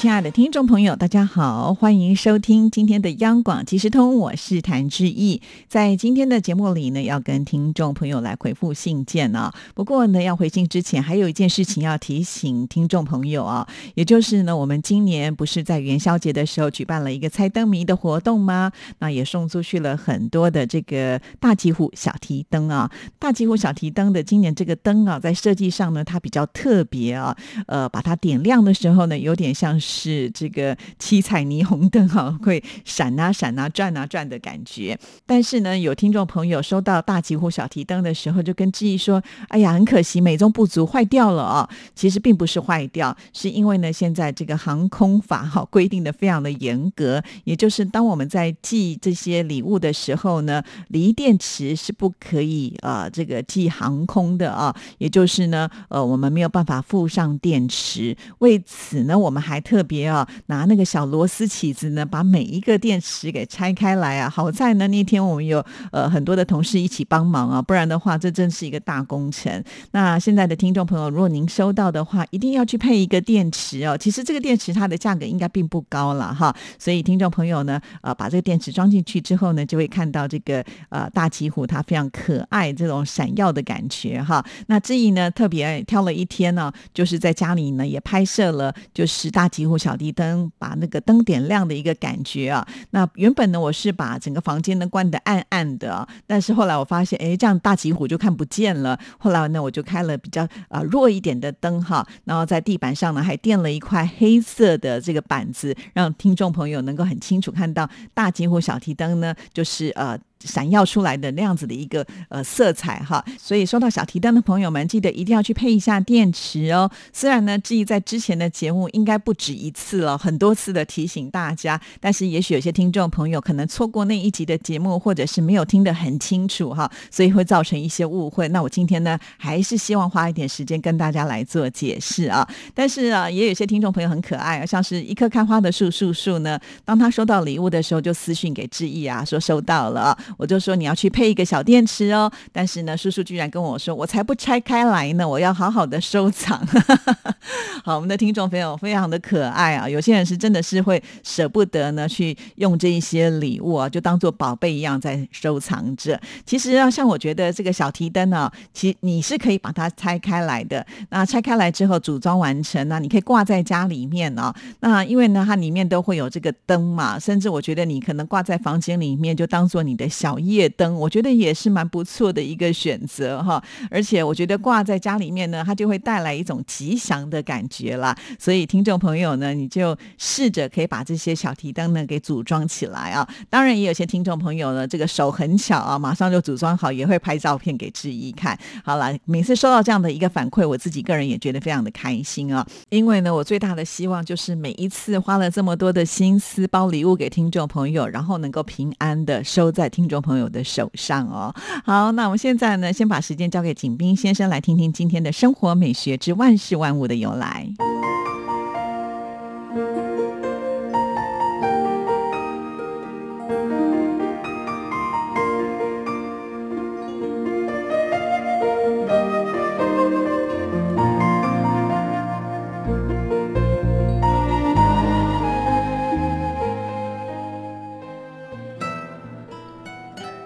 亲爱的听众朋友，大家好，欢迎收听今天的央广即时通，我是谭志毅。在今天的节目里呢，要跟听众朋友来回复信件呢。不过呢，要回信之前，还有一件事情要提醒听众朋友啊，也就是呢，我们今年不是在元宵节的时候举办了一个猜灯谜的活动吗？那也送出去了很多的这个大吉虎小提灯啊。大吉虎小提灯的今年这个灯啊，在设计上呢，它比较特别啊。呃，把它点亮的时候呢，有点像是。是这个七彩霓虹灯哈，会闪啊闪啊转啊转的感觉。但是呢，有听众朋友收到大吉户小提灯的时候，就跟志毅说：“哎呀，很可惜，美中不足，坏掉了哦！”其实并不是坏掉，是因为呢，现在这个航空法哈规定的非常的严格，也就是当我们在寄这些礼物的时候呢，锂电池是不可以呃这个寄航空的啊。也就是呢，呃，我们没有办法附上电池。为此呢，我们还特特别啊，拿那个小螺丝起子呢，把每一个电池给拆开来啊。好在呢，那天我们有呃很多的同事一起帮忙啊，不然的话，这真是一个大工程。那现在的听众朋友，如果您收到的话，一定要去配一个电池哦。其实这个电池它的价格应该并不高了哈，所以听众朋友呢，呃，把这个电池装进去之后呢，就会看到这个呃大吉虎它非常可爱这种闪耀的感觉哈。那志毅呢，特别挑了一天呢，就是在家里呢也拍摄了，就是大吉小提灯把那个灯点亮的一个感觉啊，那原本呢我是把整个房间呢关的暗暗的，但是后来我发现，哎，这样大吉虎就看不见了。后来呢我就开了比较啊弱一点的灯哈，然后在地板上呢还垫了一块黑色的这个板子，让听众朋友能够很清楚看到大吉虎小提灯呢，就是呃。闪耀出来的那样子的一个呃色彩哈，所以收到小提灯的朋友们，记得一定要去配一下电池哦。虽然呢，志毅在之前的节目应该不止一次了，很多次的提醒大家，但是也许有些听众朋友可能错过那一集的节目，或者是没有听得很清楚哈，所以会造成一些误会。那我今天呢，还是希望花一点时间跟大家来做解释啊。但是啊，也有些听众朋友很可爱啊，像是一棵开花的树树树呢，当他收到礼物的时候，就私讯给志毅啊，说收到了。我就说你要去配一个小电池哦，但是呢，叔叔居然跟我说，我才不拆开来呢，我要好好的收藏。好，我们的听众朋友非常的可爱啊，有些人是真的是会舍不得呢，去用这一些礼物啊，就当做宝贝一样在收藏着。其实啊，像我觉得这个小提灯呢，其实你是可以把它拆开来的。那拆开来之后组装完成，那你可以挂在家里面啊。那因为呢，它里面都会有这个灯嘛，甚至我觉得你可能挂在房间里面，就当做你的小夜灯，我觉得也是蛮不错的一个选择哈。而且我觉得挂在家里面呢，它就会带来一种吉祥的感觉啦。所以听众朋友呢，你就试着可以把这些小提灯呢给组装起来啊。当然，也有些听众朋友呢，这个手很巧啊，马上就组装好，也会拍照片给志毅看。好了，每次收到这样的一个反馈，我自己个人也觉得非常的开心啊。因为呢，我最大的希望就是每一次花了这么多的心思包礼物给听众朋友，然后能够平安的收在听众朋友的手上哦。好，那我们现在呢，先把时间交给景斌先生，来听听今天的生活美学之万事万物的由来。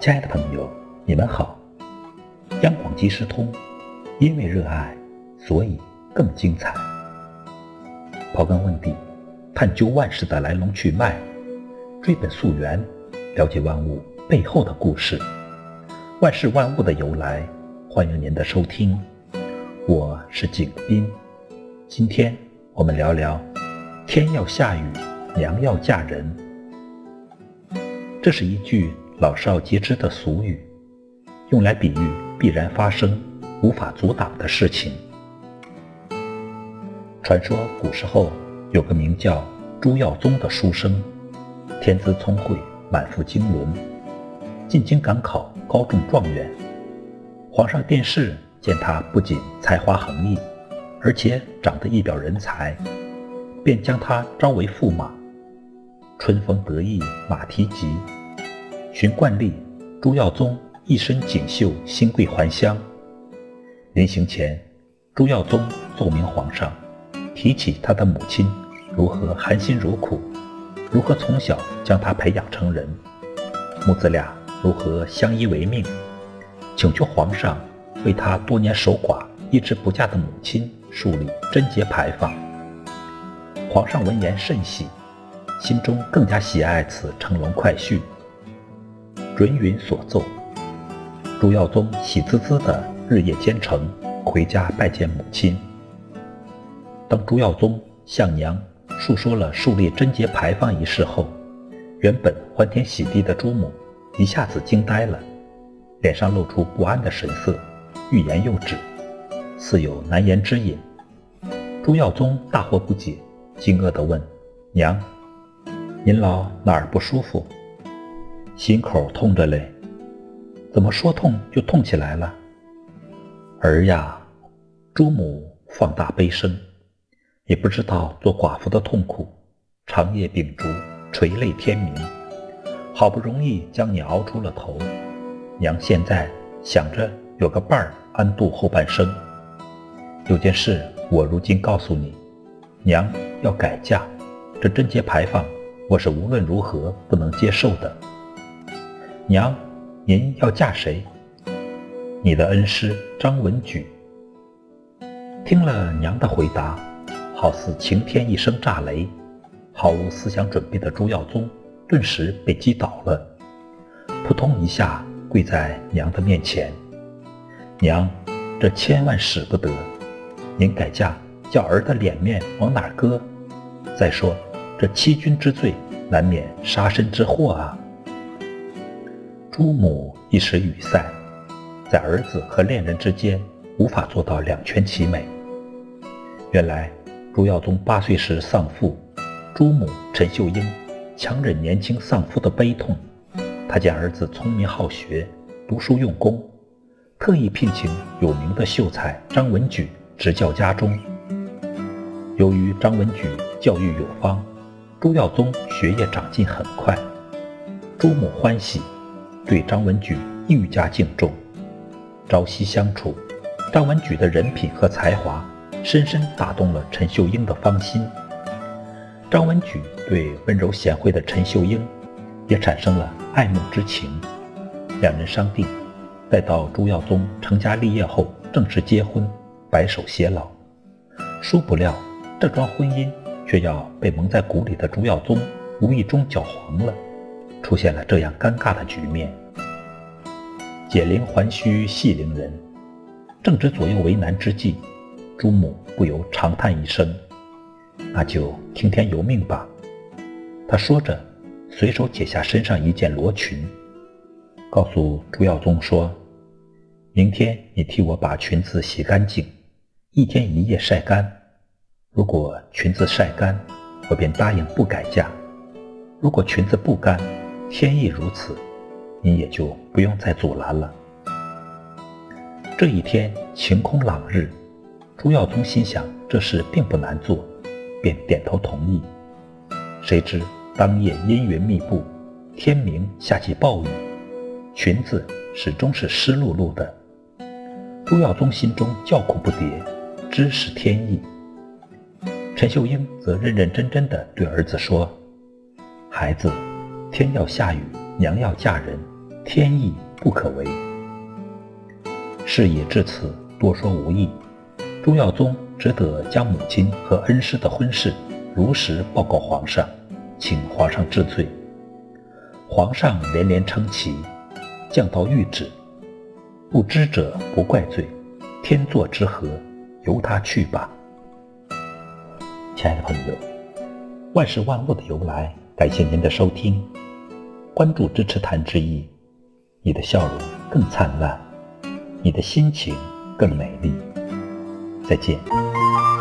亲爱的朋友，你们好！央广即时通，因为热爱，所以更精彩。刨根问底，探究万事的来龙去脉，追本溯源，了解万物背后的故事。万事万物的由来，欢迎您的收听。我是景斌，今天我们聊聊“天要下雨，娘要嫁人”。这是一句。老少皆知的俗语，用来比喻必然发生、无法阻挡的事情。传说古时候有个名叫朱耀宗的书生，天资聪慧，满腹经纶，进京赶考，高中状元。皇上殿试见他不仅才华横溢，而且长得一表人才，便将他招为驸马。春风得意马蹄疾，循惯例，朱耀宗一身锦绣，新贵还乡。临行前，朱耀宗奏明皇上，提起他的母亲如何含辛茹苦，如何从小将他培养成人，母子俩如何相依为命，请求皇上为他多年守寡、一直不嫁的母亲树立贞节牌坊。皇上闻言甚喜。心中更加喜爱此乘龙快婿，准允所奏。朱耀宗喜滋滋的日夜兼程回家拜见母亲。当朱耀宗向娘述说了树立贞节牌坊一事后，原本欢天喜地的朱母一下子惊呆了，脸上露出不安的神色，欲言又止，似有难言之隐。朱耀宗大惑不解，惊愕地问：“娘。”您老哪儿不舒服？心口痛着嘞，怎么说痛就痛起来了？儿呀，朱母放大悲声，也不知道做寡妇的痛苦，长夜秉烛，垂泪天明，好不容易将你熬出了头，娘现在想着有个伴儿安度后半生。有件事我如今告诉你，娘要改嫁，这贞节牌坊。我是无论如何不能接受的，娘，您要嫁谁？你的恩师张文举。听了娘的回答，好似晴天一声炸雷，毫无思想准备的朱耀宗顿时被击倒了，扑通一下跪在娘的面前。娘，这千万使不得，您改嫁叫儿的脸面往哪搁？再说。这欺君之罪，难免杀身之祸啊！朱母一时语塞，在儿子和恋人之间无法做到两全其美。原来朱耀宗八岁时丧父，朱母陈秀英强忍年轻丧夫的悲痛，他见儿子聪明好学，读书用功，特意聘请有名的秀才张文举执教家中。由于张文举教育有方。朱耀宗学业长进很快，朱母欢喜，对张文举愈加敬重。朝夕相处，张文举的人品和才华深深打动了陈秀英的芳心。张文举对温柔贤惠的陈秀英也产生了爱慕之情。两人商定，待到朱耀宗成家立业后正式结婚，白首偕老。殊不料，这桩婚姻。却要被蒙在鼓里的朱耀宗无意中搅黄了，出现了这样尴尬的局面。解铃还须系铃人，正值左右为难之际，朱母不由长叹一声：“那就听天由命吧。”他说着，随手解下身上一件罗裙，告诉朱耀宗说：“明天你替我把裙子洗干净，一天一夜晒干。”如果裙子晒干，我便答应不改嫁；如果裙子不干，天意如此，你也就不用再阻拦了。这一天晴空朗日，朱耀宗心想这事并不难做，便点头同意。谁知当夜阴云密布，天明下起暴雨，裙子始终是湿漉漉的。朱耀宗心中叫苦不迭，知是天意。陈秀英则认认真真地对儿子说：“孩子，天要下雨，娘要嫁人，天意不可违。”事已至此，多说无益。朱耀宗只得将母亲和恩师的婚事如实报告皇上，请皇上治罪。皇上连连称奇，降道谕旨：“不知者不怪罪，天作之合，由他去吧。”亲爱的朋友，万事万物的由来，感谢您的收听，关注支持谭之意，你的笑容更灿烂，你的心情更美丽。再见。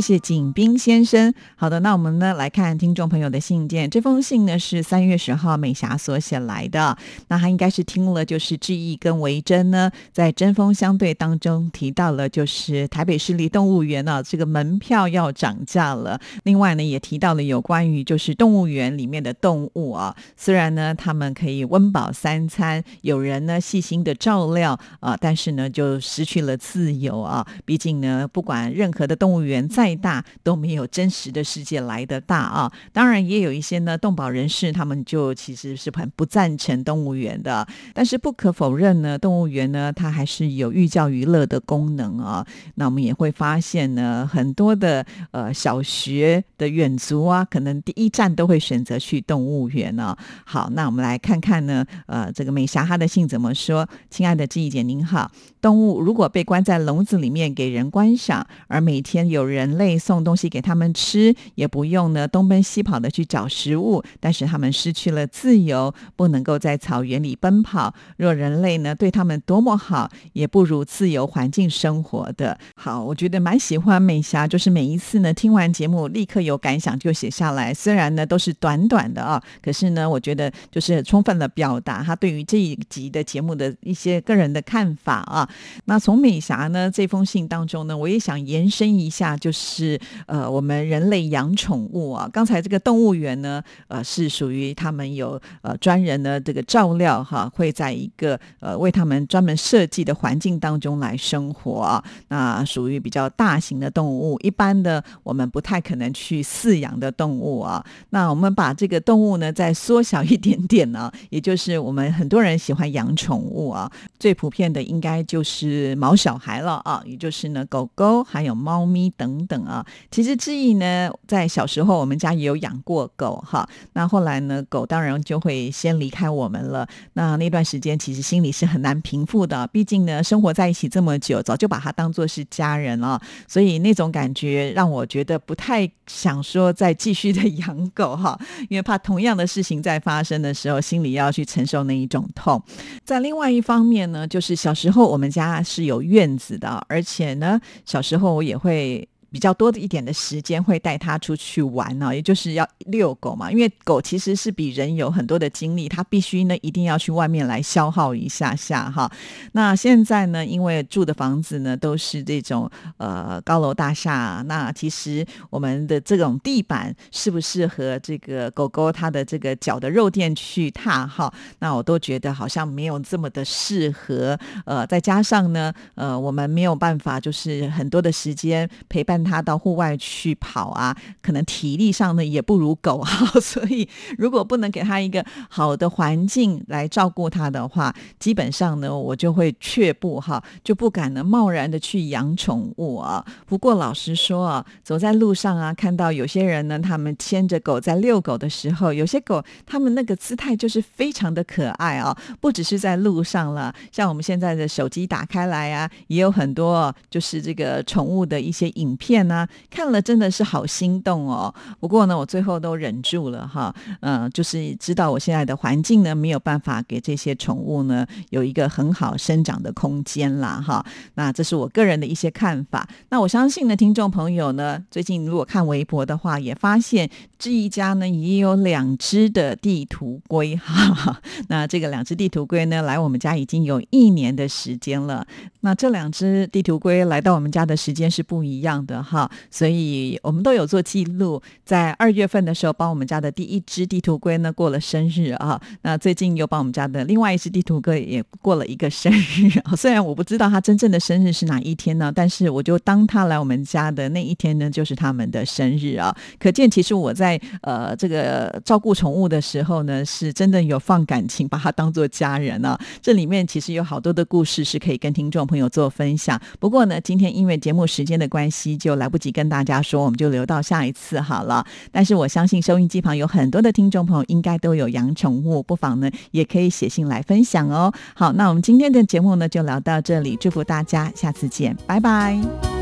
谢谢景斌先生。好的，那我们呢来看听众朋友的信件。这封信呢是三月十号美霞所写来的。那他应该是听了，就是志毅跟维珍呢在针锋相对当中提到了，就是台北市立动物园呢这个门票要涨价了。另外呢也提到了有关于就是动物园里面的动物啊，虽然呢他们可以温饱三餐，有人呢细心的照料啊，但是呢就失去了自由啊。毕竟呢，不管任何的动物园再大，都没有真实的世界来的大啊。当然也有一些呢动保人士，他们就其实是很不赞成动物园的。但是不可否认呢，动物园呢它还是有寓教于乐的功能啊。那我们也会发现呢，很多的呃小学的远足啊，可能第一站都会选择去动物园呢。好，那我们来看看呢，呃，这个美霞她的信怎么说？亲爱的志毅姐您好，动物如果被关在笼子里面给人观赏，而每天有人人类送东西给他们吃，也不用呢东奔西跑的去找食物，但是他们失去了自由，不能够在草原里奔跑。若人类呢对他们多么好，也不如自由环境生活的好。我觉得蛮喜欢美霞，就是每一次呢听完节目，立刻有感想就写下来。虽然呢都是短短的啊，可是呢我觉得就是充分的表达他对于这一集的节目的一些个人的看法啊。那从美霞呢这封信当中呢，我也想延伸一下，就是是呃，我们人类养宠物啊。刚才这个动物园呢，呃，是属于他们有呃专人的这个照料哈，会在一个呃为他们专门设计的环境当中来生活啊。那属于比较大型的动物，一般的我们不太可能去饲养的动物啊。那我们把这个动物呢再缩小一点点呢，也就是我们很多人喜欢养宠物啊，最普遍的应该就是毛小孩了啊。也就是呢，狗狗还有猫咪等等啊。其实志毅呢，在小时候我们家也有养过狗哈。那后来呢，狗当然就会先离开我们了。那那段时间其实心里是很难平复的，毕竟呢，生活在一起这么久，早就把它当做是家人了。所以那种感觉让我觉得不太想说再继续的 养狗哈，因为怕同样的事情在发生的时候，心里要去承受那一种痛。在另外一方面呢，就是小时候我们家是有院子的，而而且呢，小时候我也会。比较多的一点的时间会带它出去玩呢，也就是要遛狗嘛。因为狗其实是比人有很多的精力，它必须呢一定要去外面来消耗一下下哈。那现在呢，因为住的房子呢都是这种呃高楼大厦，那其实我们的这种地板适不适合这个狗狗它的这个脚的肉垫去踏哈？那我都觉得好像没有这么的适合。呃，再加上呢，呃，我们没有办法就是很多的时间陪伴。它到户外去跑啊，可能体力上呢也不如狗好，所以如果不能给它一个好的环境来照顾它的话，基本上呢我就会却步哈，就不敢呢贸然的去养宠物啊。不过老实说啊，走在路上啊，看到有些人呢，他们牵着狗在遛狗的时候，有些狗他们那个姿态就是非常的可爱啊，不只是在路上了，像我们现在的手机打开来啊，也有很多就是这个宠物的一些影片。片呢看了真的是好心动哦，不过呢我最后都忍住了哈，嗯，就是知道我现在的环境呢没有办法给这些宠物呢有一个很好生长的空间啦哈，那这是我个人的一些看法。那我相信呢听众朋友呢最近如果看微博的话，也发现这一家呢也有两只的地图龟哈，那这个两只地图龟呢来我们家已经有一年的时间了，那这两只地图龟来到我们家的时间是不一样的。哈，所以我们都有做记录，在二月份的时候，帮我们家的第一只地图龟呢过了生日啊。那最近又帮我们家的另外一只地图龟也过了一个生日。虽然我不知道它真正的生日是哪一天呢，但是我就当它来我们家的那一天呢，就是他们的生日啊。可见其实我在呃这个照顾宠物的时候呢，是真的有放感情，把它当做家人啊。这里面其实有好多的故事是可以跟听众朋友做分享。不过呢，今天因为节目时间的关系，就就来不及跟大家说，我们就留到下一次好了。但是我相信收音机旁有很多的听众朋友应该都有养宠物，不妨呢也可以写信来分享哦。好，那我们今天的节目呢就聊到这里，祝福大家，下次见，拜拜。